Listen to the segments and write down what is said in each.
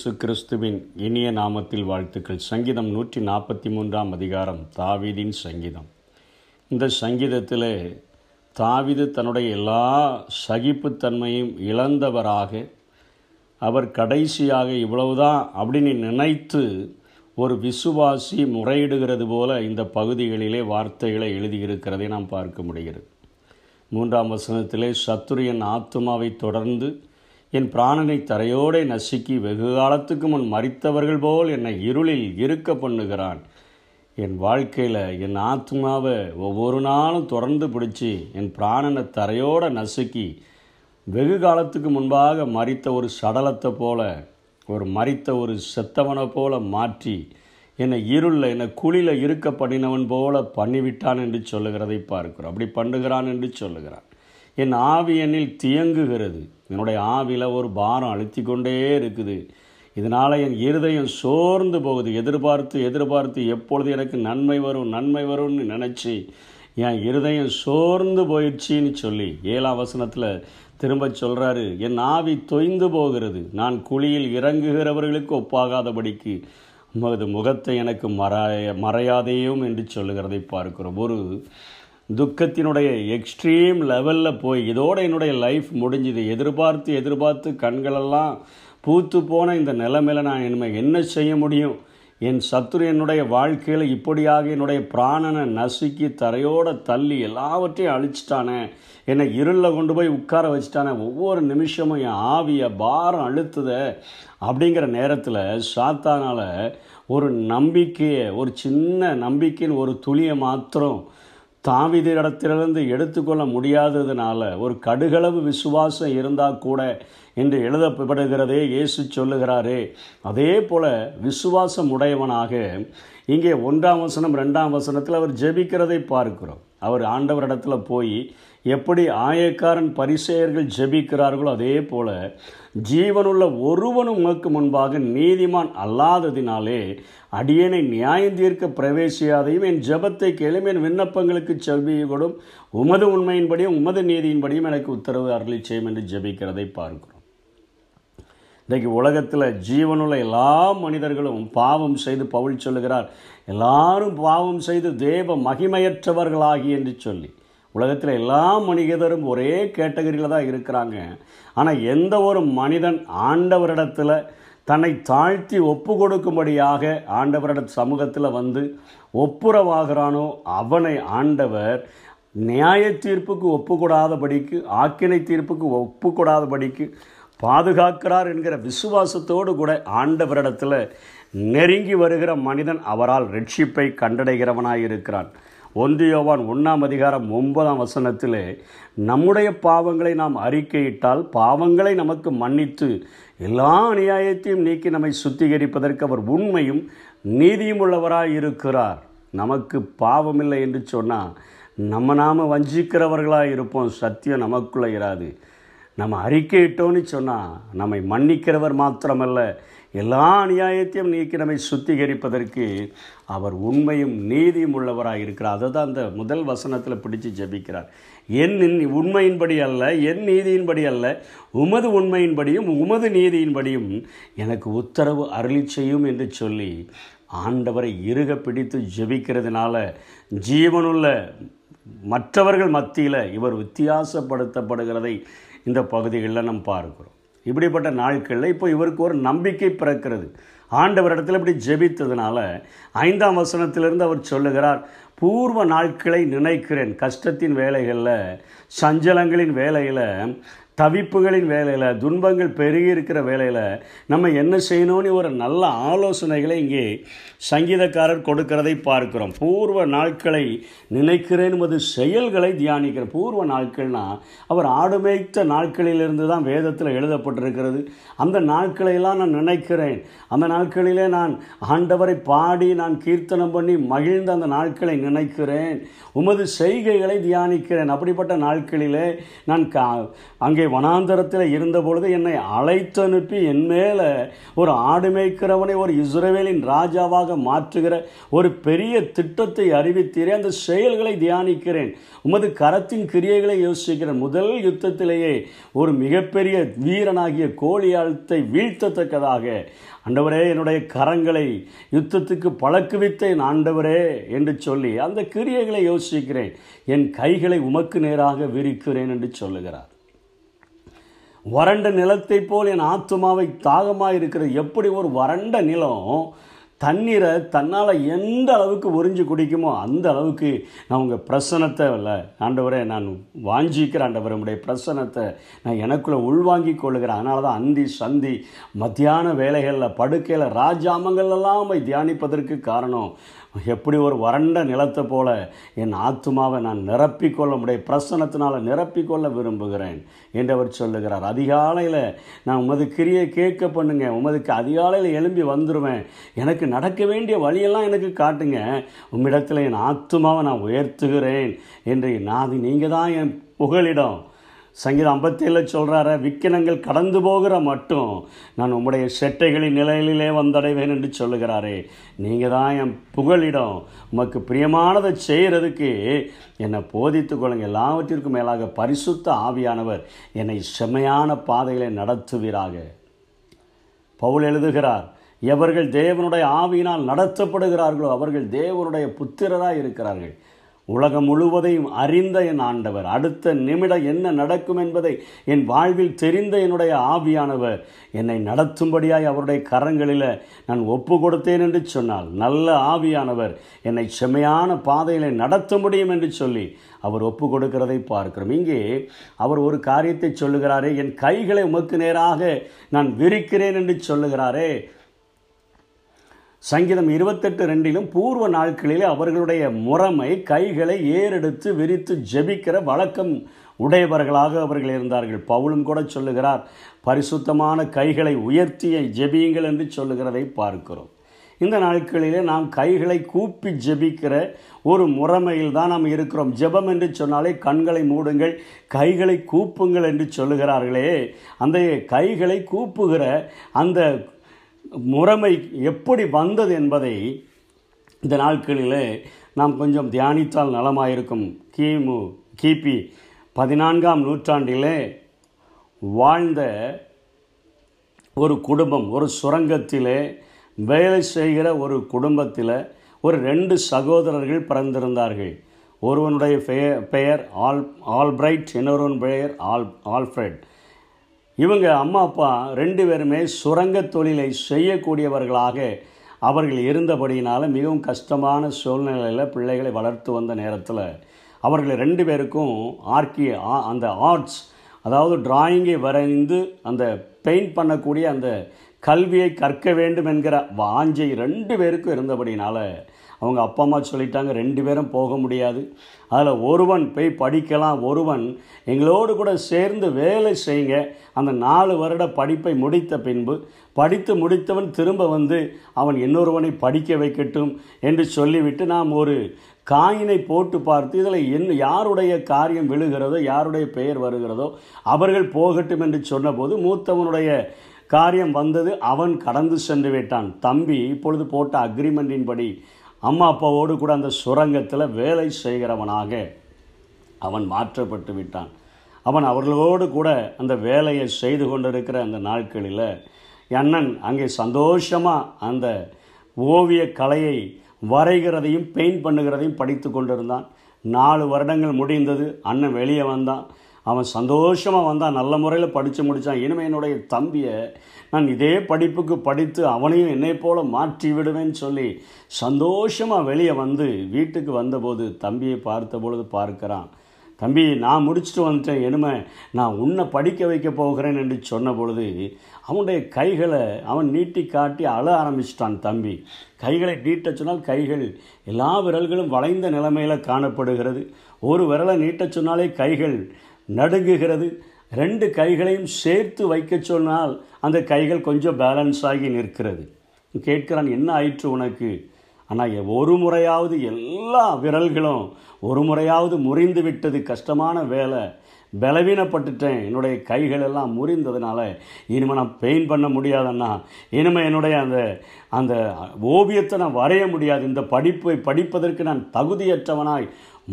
இயேசு கிறிஸ்துவின் இனிய நாமத்தில் வாழ்த்துக்கள். சங்கீதம் நூற்றி நாற்பத்தி மூன்றாம் அதிகாரம் தாவீதின் சங்கீதம். இந்த சங்கீதத்திலே தாவிது தன்னுடைய எல்லா சகிப்புத்தன்மையும் இழந்தவராக அவர் கடைசியாக இவ்வளவுதான் அப்படின்னு நினைத்து ஒரு விசுவாசி முறையிடுகிறது போல இந்த பகுதிகளிலே வார்த்தைகளை எழுதியிருக்கிறதை நாம் பார்க்க முடிகிறது. மூன்றாம் வசனத்திலே சத்துரியன் ஆத்மாவை ஆத்துமாவை தொடர்ந்து என் பிராணனை தரையோடே நசுக்கி வெகு காலத்துக்கு முன் மறித்தவர்கள் போல் என்னை இருளில் இருக்க பண்ணுகிறான். என் வாழ்க்கையில் என் ஆத்மாவை ஒவ்வொரு நாளும் தொடர்ந்து பிடிச்சி என் பிராணனை தரையோட நசுக்கி வெகு காலத்துக்கு முன்பாக மறித்த ஒரு சடலத்தை போல ஒரு மறித்த ஒரு செத்தவனை போல மாற்றி என்னை இருளில் என்னை குழியில் இருக்க பண்ணினவன் போல பண்ணிவிட்டான் என்று சொல்லுகிறதை பார்க்கிறோம். அப்படி பண்ணுகிறான் என்று சொல்லுகிறான். என் ஆவி என்னில் தியங்குகிறது. என்னுடைய ஆவியில் ஒரு பாரம் அழுத்தி கொண்டே இருக்குது. இதனால் என் இருதயம் சோர்ந்து போகுது. எதிர்பார்த்து எதிர்பார்த்து எப்பொழுது எனக்கு நன்மை வரும் நன்மை வரும்னு நினச்சி என் இருதயம் சோர்ந்து போயிடுச்சின்னு சொல்லி ஏழாம் வசனத்தில் திரும்ப சொல்கிறாரு என் ஆவி தொய்ந்து போகிறது. நான் குழியில் இறங்குகிறவர்களுக்கு ஒப்பாகாதபடிக்கு உமது முகத்தை எனக்கு மறைய மறையாதேயும் என்று சொல்லுகிறதை பார்க்கிறோம். ஒரு துக்கத்தினுடைய எக்ஸ்ட்ரீம் லெவலில் போய் இதோட என்னுடைய லைஃப் முடிஞ்சுது. எதிர்பார்த்து எதிர்பார்த்து கண்களெல்லாம் பூத்து போன இந்த நிலைமையில் நான் இனிமேல் என்ன செய்ய முடியும்? என் சத்துரு என்னுடைய வாழ்க்கையில் இப்படியாக என்னுடைய பிராணனை நசுக்கி தரையோட தள்ளி எல்லாவற்றையும் அழிச்சிட்டானே. என்னை இருளில் கொண்டு போய் உட்கார வச்சுட்டானே. ஒவ்வொரு நிமிஷமும் என் ஆவியை பாரம் அழுத்துத அப்படிங்கிற நேரத்தில் சாத்தானால் ஒரு நம்பிக்கையை ஒரு சின்ன நம்பிக்கையின் ஒரு துளியை மாத்திரம் தாவிதிடத்திலிருந்து எடுத்துக்கொள்ள முடியாததுனால ஒரு கடுகளவு விசுவாசம் இருந்தால் கூட என்று எழுதப்படுகிறதே இயேசு சொல்லுகிறாரே. அதே போல விசுவாசம் உடையவனாக இங்கே ஒன்றாம் வசனம் ரெண்டாம் வசனத்தில் அவர் ஜெபிக்கிறதை பார்க்கிறோம். அவர் ஆண்டவரிடத்தில் போய் எப்படி ஆயக்காரன் பரிசெயர்கள் ஜெபிக்கிறார்களோ அதே போல ஜீவனுள்ள ஒருவனும் உமக்கு முன்பாக நீதிமான் அல்லாததினாலே அடியனை நியாயம் தீர்க்க பிரவேசியாதையும் என் ஜெபத்தை கேளும் என் விண்ணப்பங்களுக்கு செல்வியோடும் உமது உண்மையின்படியும் உமது நீதியின்படியும் எனக்கு உத்தரவு அருளி செய்யும் என்று ஜெபிக்கிறதை பார்க்கிறோம். இன்றைக்கு உலகத்தில் ஜீவனுள்ள எல்லா மனிதர்களும் பாவம் செய்து பவுல் சொல்லுகிறார் எல்லாரும் பாவம் செய்து தேவ மகிமையற்றவர்களாகி என்று சொல்லி. உலகத்தில் எல்லா மனிதரும் ஒரே கேட்டகரியில் தான் இருக்கிறாங்க. ஆனால் எந்த ஒரு மனிதன் ஆண்டவரிடத்தில் தன்னை தாழ்த்தி ஒப்பு கொடுக்கும்படியாக ஆண்டவரிட சமூகத்தில் வந்து ஒப்புரவாகிறானோ அவனை ஆண்டவர் நியாய தீர்ப்புக்கு ஒப்புக்கூடாதபடிக்கு ஆக்கினை தீர்ப்புக்கு ஒப்புக்கூடாதபடிக்கு பாதுகாக்கிறார் என்கிற விசுவாசத்தோடு கூட ஆண்டவரிடத்தில் நெருங்கி வருகிற மனிதன் அவரால் ரட்சிப்பை கண்டடைகிறவனாயிருக்கிறான். ஒன்றியோவான் ஒன்றாம் அதிகாரம் ஒன்பதாம் வசனத்தில் நம்முடைய பாவங்களை நாம் அறிக்கையிட்டால் பாவங்களை நமக்கு மன்னித்து எல்லா அநியாயத்தையும் நீக்கி நம்மை சுத்திகரிப்பதற்கு அவர் உண்மையும் நீதியும் உள்ளவராக இருக்கிறார் நமக்கு பாவமில்லை என்று சொன்னால் நம்ம நாம் வஞ்சிக்கிறவர்களாக இருப்போம் சத்தியம் நமக்குள்ளே இராது. நம்ம அறிக்கையிட்டோன்னு சொன்னால் நம்மை மன்னிக்கிறவர் மாத்திரமல்ல எல்லா அநியாயத்தையும் நீக்கி நம்மை சுத்திகரிப்பதற்கு அவர் உண்மையும் நீதியும் உள்ளவராக இருக்கிறார். அதை தான் அந்த முதல் வசனத்தில் பிடிச்சு ஜபிக்கிறார். என் உண்மையின்படி அல்ல என் நீதியின்படி அல்ல உமது உண்மையின்படியும் உமது நீதியின்படியும் எனக்கு உத்தரவு அருளி செய்யும் என்று சொல்லி ஆண்டவரை இறுக பிடித்து ஜெபிக்கிறதுனால ஜீவனுள்ள மற்றவர்கள் மத்தியில் இவர் வித்தியாசப்படுத்தப்படுகிறதை இந்த பகுதிகளில் நம்ம பார்க்குறோம். இப்படிப்பட்ட நாட்களில் இப்போ இவருக்கு ஒரு நம்பிக்கை பிறக்கிறது. ஆண்டவரிடத்தில் இப்படி ஜெபித்ததுனால ஐந்தாம் வசனத்திலிருந்து அவர் சொல்லுகிறார் பூர்வ நாட்களை நினைக்கிறேன். கஷ்டத்தின் வேலைகளில் சஞ்சலங்களின் வேலையில் தவிப்புகளின் வேலையில் துன்பங்கள் பெருகி இருக்கிற வேலையில் நம்ம என்ன செய்யணும்னு ஒரு நல்ல ஆலோசனைகளை இங்கே சங்கீதக்காரர் கொடுக்கிறதை பார்க்கிறோம். பூர்வ நாட்களை நினைக்கிறேன் என்பது செயல்களை தியானிக்கிற பூர்வ நாட்கள்னால் அவர் ஆடு மேய்த்த நாட்களிலிருந்து தான் வேதத்தில் எழுதப்பட்டிருக்கிறது. அந்த நாட்களையெல்லாம் நான் நினைக்கிறேன். அந்த நாட்களிலே நான் ஆண்டவரை பாடி நான் கீர்த்தனம் பண்ணி மகிழ்ந்த அந்த நாட்களை நினைக்கிறேன். உமது செய்கைகளை தியானிக்கிறேன். அப்படிப்பட்ட நாட்களிலே நான் கா அங்கே வனாந்தரத்தில் இருந்தபொழுது என்னை அழைத்தனுப்பி என் மேலே ஒரு ஆடு மேய்க்கிறவனை ஒரு இஸ்ரேவேலின் ராஜாவாக மாற்றுகிற ஒரு பெரிய திட்டத்தை அறிவித்தீரே அந்த செயல்களை தியானிக்கிறேன். உமது கரத்தின் கிரியைகளை யோசிக்கிறேன் முதல் யுத்தத்திலேயே ஒரு மிகப்பெரிய வீரனாகிய கோழியாளத்தை வீழ்த்தத்தக்கதாக. ஆண்டவரே என்னுடைய கரங்களை யுத்தத்துக்கு பழக்குவித்தேன் ஆண்டவரே என்று சொல்லி அந்த கிரியைகளை யோசிக்கிறேன். என் கைகளை உமக்கு நேராக விரிக்கிறேன் என்று சொல்லுகிறார். வறண்ட நிலத்தைப் போல் என் ஆத்துமாவை தாகமாக இருக்கிறது எப்படி ஒரு வறண்ட நிலம் தண்ணீரை தன்னால் எந்த அளவுக்கு உறிஞ்சு குடிக்குமோ அந்த அளவுக்கு நான் உங்கள் பிரசனத்தை இல்லை. ஆண்டவரே நான் வாஞ்சிக்கிற ஆண்டவர் உடைய பிரசனத்தை நான் எனக்குள்ளே உள்வாங்கி கொள்ளுகிறேன். அதனால தான் அந்தி சந்தி மத்தியான வேலைகளில் படுக்கையில் ராஜாமங்கள்லாம் போய் தியானிப்பதற்கு காரணம். எப்படி ஒரு வறண்ட நிலத்தை போல என் ஆத்மாவை நான் நிரப்பிக்கொள்ள முடிய பிரசனத்தினால் நிரப்பிக்கொள்ள விரும்புகிறேன் என்றவர் சொல்லுகிறார். அதிகாலையில் நான் உமது கிரியை கேட்க பண்ணுங்க. உமதுக்கு அதிகாலையில் எழும்பி வந்துடுவேன் எனக்கு நடக்க வேண்டிய வழியெல்லாம் எனக்கு காட்டுங்க. உம்மிடத்தில் என் ஆத்மாவை நான் உயர்த்துகிறேன் என்று நாதி நீங்கள் தான் என் புகழிடம் சங்கீதம் ஐம்பத்தேழில் சொல்கிறார விக்கினங்கள் கடந்து போகிற மட்டும். நான் உம்முடைய செட்டைகளின் நிலையிலே வந்தடைவேன் என்று சொல்லுகிறாரே. நீங்கள் தான் என் புகழிடம் உமக்கு பிரியமானதை செய்கிறதுக்கு என்னை போதித்து கொள்ளுங்க. எல்லாவற்றிற்கும் மேலாக பரிசுத்த ஆவியானவர் என்னை செம்மையான பாதைகளை நடத்துவீராக. பவுல் எழுதுகிறார் எவர்கள் தேவனுடைய ஆவியினால் நடத்தப்படுகிறார்களோ அவர்கள் தேவனுடைய புத்திரராக இருக்கிறார்கள். உலகம் முழுவதையும் அறிந்த என் ஆண்டவர் அடுத்த நிமிடம் என்ன நடக்கும் என்பதை என் வாழ்வில் தெரிந்த என்னுடைய ஆவியானவர் என்னை நடத்தும்படியாய் அவருடைய கரங்களில் நான் ஒப்பு கொடுத்தேன் என்று சொன்னால் நல்ல ஆவியானவர் என்னை செம்மையான பாதையில் நடத்த முடியும் என்று சொல்லி அவர் ஒப்பு கொடுக்கிறதை பார்க்கிறோம். இங்கே அவர் ஒரு காரியத்தை சொல்லுகிறாரே என் கைகளை உமக்கு நேராக நான் விரிக்கிறேன் என்று சொல்லுகிறாரே. சங்கீதம் இருபத்தெட்டு ரெண்டிலும் பூர்வ நாட்களிலே அவர்களுடைய முறைமை கைகளை ஏறெடுத்து விரித்து ஜெபிக்கிற வழக்கம் உடையவர்களாக அவர்கள் இருந்தார்கள். பவுலும் கூட சொல்லுகிறார் பரிசுத்தமான கைகளை உயர்த்திய ஜெபியுங்கள் என்று சொல்லுகிறதை பார்க்கிறோம். இந்த நாட்களிலே நாம் கைகளை கூப்பி ஜெபிக்கிற ஒரு முறைமையில் தான் நாம் இருக்கிறோம். ஜெபம் என்று சொன்னாலே கண்களை மூடுங்கள் கைகளை கூப்புங்கள் என்று சொல்லுகிறார்களே. அந்த கைகளை கூப்புகிற அந்த முறைமை எப்படி வந்தது என்பதை இந்த நாட்களில் நாம் கொஞ்சம் தியானித்தால் நலமாயிருக்கும். கிமு கிபி பதினான்காம் நூற்றாண்டிலே வாழ்ந்த ஒரு குடும்பம் ஒரு சுரங்கத்திலே வேலை செய்கிற ஒரு குடும்பத்தில் ஒரு ரெண்டு சகோதரர்கள் பிறந்திருந்தார்கள். ஒருவனுடைய பெயர் பெயர் ஆல் ஆல்பிரைட் இன்னொருவன் பெயர் ஆல் ஆல்ஃப்ரெட். இவங்க அம்மா அப்பா ரெண்டு பேருமே சுரங்க தொழிலை செய்யக்கூடியவர்களாக அவர்கள் இருந்தபடியினால் மிகவும் கஷ்டமான சூழ்நிலையில் பிள்ளைகளை வளர்த்து வந்த நேரத்தில் அவர்கள் ரெண்டு பேருக்கும் ஆர்கி அந்த ஆர்ட்ஸ் அதாவது டிராயிங்கை வரைந்து அந்த பெயிண்ட் பண்ணக்கூடிய அந்த கல்வியை கற்க வேண்டும் என்கிற வாஞ்சை ரெண்டு பேருக்கும் இருந்தபடினால அவங்க அப்பா அம்மா சொல்லிட்டாங்க ரெண்டு பேரும் போக முடியாது. அதில் ஒருவன் போய் படிக்கலாம் ஒருவன் எங்களோடு கூட சேர்ந்து வேலை செய்யுங்க. அந்த நாலு வருட படிப்பை முடித்த பின்பு படித்து முடித்தவன் திரும்ப வந்து அவன் இன்னொருவனை படிக்க வைக்கட்டும் என்று சொல்லிவிட்டு நாம் ஒரு காயினை போட்டு பார்த்து இதில் என் யாருடைய காரியம் விழுகிறதோ யாருடைய பெயர் வருகிறதோ அவர்கள் போகட்டும் என்று சொன்னபோது மூத்தவனுடைய காரியம் வந்தது. அவன் கடந்து சென்று விட்டான். தம்பி இப்பொழுது போட்ட அக்ரிமெண்டின்படி அம்மா அப்பாவோடு கூட அந்த சுரங்கத்தில் வேலை செய்கிறவனாக அவன் மாற்றப்பட்டு விட்டான். அவன் அவர்களோடு கூட அந்த வேலையை செய்து கொண்டிருக்கிற அந்த நாட்களில் அண்ணன் அங்கே சந்தோஷமாக அந்த ஓவிய கலையை வரைகிறதையும் பெயிண்ட் பண்ணுகிறதையும் படித்து கொண்டிருந்தான். நாலு வருடங்கள் முடிந்தது அண்ணன் வெளியே வந்தான். அவன் சந்தோஷமாக வந்தான் நல்ல முறையில் படித்து முடித்தான் இனிமே என்னுடைய தம்பியை நான் இதே படிப்புக்கு படித்து அவனையும் என்னை போல மாற்றி விடுவேன்னு சொல்லி சந்தோஷமாக வெளியே வந்து வீட்டுக்கு வந்தபோது தம்பியை பார்த்த பொழுது பார்க்கிறான். தம்பி நான் முடிச்சுட்டு வந்துட்டேன். இனிமே நான் உன்னை படிக்க வைக்க போகிறேன் என்று சொன்ன பொழுது அவனுடைய கைகளை அவன் நீட்டி காட்டி அழ ஆரம்பிச்சிட்டான் தம்பி. கைகளை நீட்ட சொன்னால் கைகள் எல்லா விரல்களும் வளைந்த நிலைமையில் காணப்படுகிறது. ஒரு விரலை நீட்ட சொன்னாலே கைகள் நடுங்குகிறது. ரெண்டு கைகளையும் சேர்த்து வைக்க சொன்னால் அந்த கைகள் கொஞ்சம் பேலன்ஸ் ஆகி நிற்கிறது. கேட்கிறான் என்ன ஆயிற்று உனக்கு? ஆனால் ஒரு முறையாவது எல்லா விரல்களும் ஒரு முறையாவது முறிந்து விட்டது கஷ்டமான வேலை. பலவீனப்பட்டுட்டேன். என்னுடைய கைகள் எல்லாம் முறிந்ததுனால இனிமேல் நான் பெயின் பண்ண முடியாதண்ணா. இனிமேல் என்னுடைய அந்த அந்த ஓவியத்தை நான் வரைய முடியாது. இந்த படிப்பை படிப்பதற்கு நான் தகுதியற்றவனாய்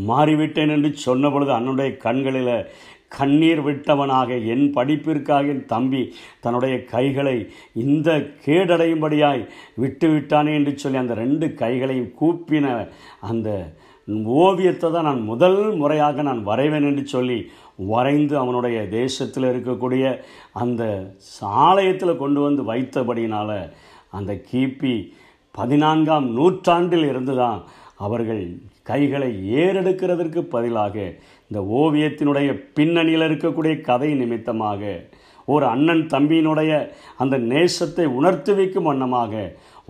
மாறிவிட்டேன் என்று சொன்ன பொழுது அன்னுடைய கண்களில் கண்ணீர் விட்டவனாக என் படிப்பிற்காக என் தம்பி தன்னுடைய கைகளை இந்த கேடடையும்படியாய் விட்டு விட்டானே என்று சொல்லி அந்த ரெண்டு கைகளையும் கூப்பின அந்த ஓவியத்தை தான் நான் முதல் முறையாக நான் வரைவேன் என்று சொல்லி வரைந்து அவனுடைய தேசத்தில் இருக்கக்கூடிய அந்த ஆலயத்தில் கொண்டு வந்து வைத்தபடியினால் அந்த கிபி பதினான்காம் நூற்றாண்டில் இருந்து தான் அவர்கள் கைகளை ஏறெடுக்கிறதற்கு பதிலாக இந்த ஓவியத்தினுடைய பின்னணியில் இருக்கக்கூடிய கதை நிமித்தமாக ஒரு அண்ணன் தம்பியினுடைய அந்த நேசத்தை உணர்த்து வைக்கும் வண்ணமாக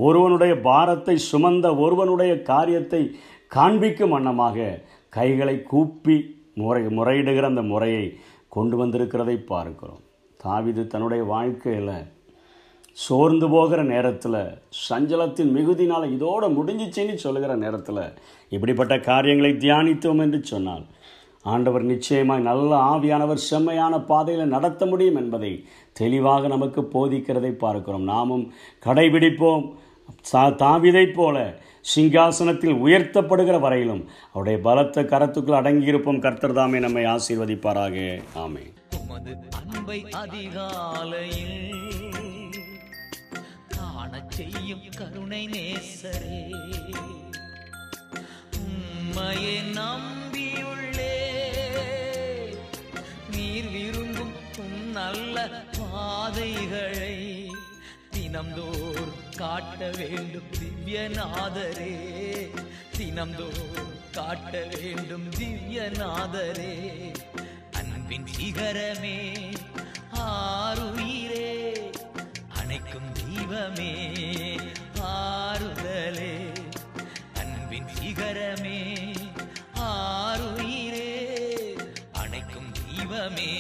ஒருவனுடைய பாரத்தை சுமந்த ஒருவனுடைய காரியத்தை காண்பிக்கும் வண்ணமாக கைகளை கூப்பி முறை முறையிடுகிற அந்த முறையை கொண்டு வந்திருக்கிறதை பார்க்கிறோம். தாவிது தன்னுடைய வாழ்க்கையில் சோர்ந்து போகிற நேரத்தில் சஞ்சலத்தின் மிகுதினால் இதோட முடிஞ்சிச்சின்னு சொல்லுகிற நேரத்தில் இப்படிப்பட்ட காரியங்களை தியானித்தோம் என்று சொன்னால் ஆண்டவர் நிச்சயமாய் நல்ல ஆவியானவர் செம்மையான பாதையில் நடத்த முடியும் என்பதை தெளிவாக நமக்கு போதிக்கிறதை பார்க்கிறோம். நாமும் கடைபிடிப்போம். சா தாவிதைப் போல சிங்காசனத்தில் உயர்த்தப்படுகிற வரையிலும் அவருடைய பலத்த கரத்துக்குள் அடங்கியிருப்போம். கர்த்தர் தாமே நம்மை ஆசீர்வதிப்பாராக. ஆமே அன்பை அதிகாலையில் செய்யும் கருணை நேசரே. உம்மையே நம்பியுள்ளே. நீர் விரும்பும் உம் நல்ல பாதைகளை தினம்தோறும் காட்ட வேண்டும் திவ்யநாதரே. தினம்தோறும் காட்ட வேண்டும் திவ்யநாதரே. அன்பின் சிகரமே ஆறு அணைக்கும் தெய்வமே ஆறுதலே அன்பின் சிகரமே ஆருயிரே அணைக்கும் தெய்வமே.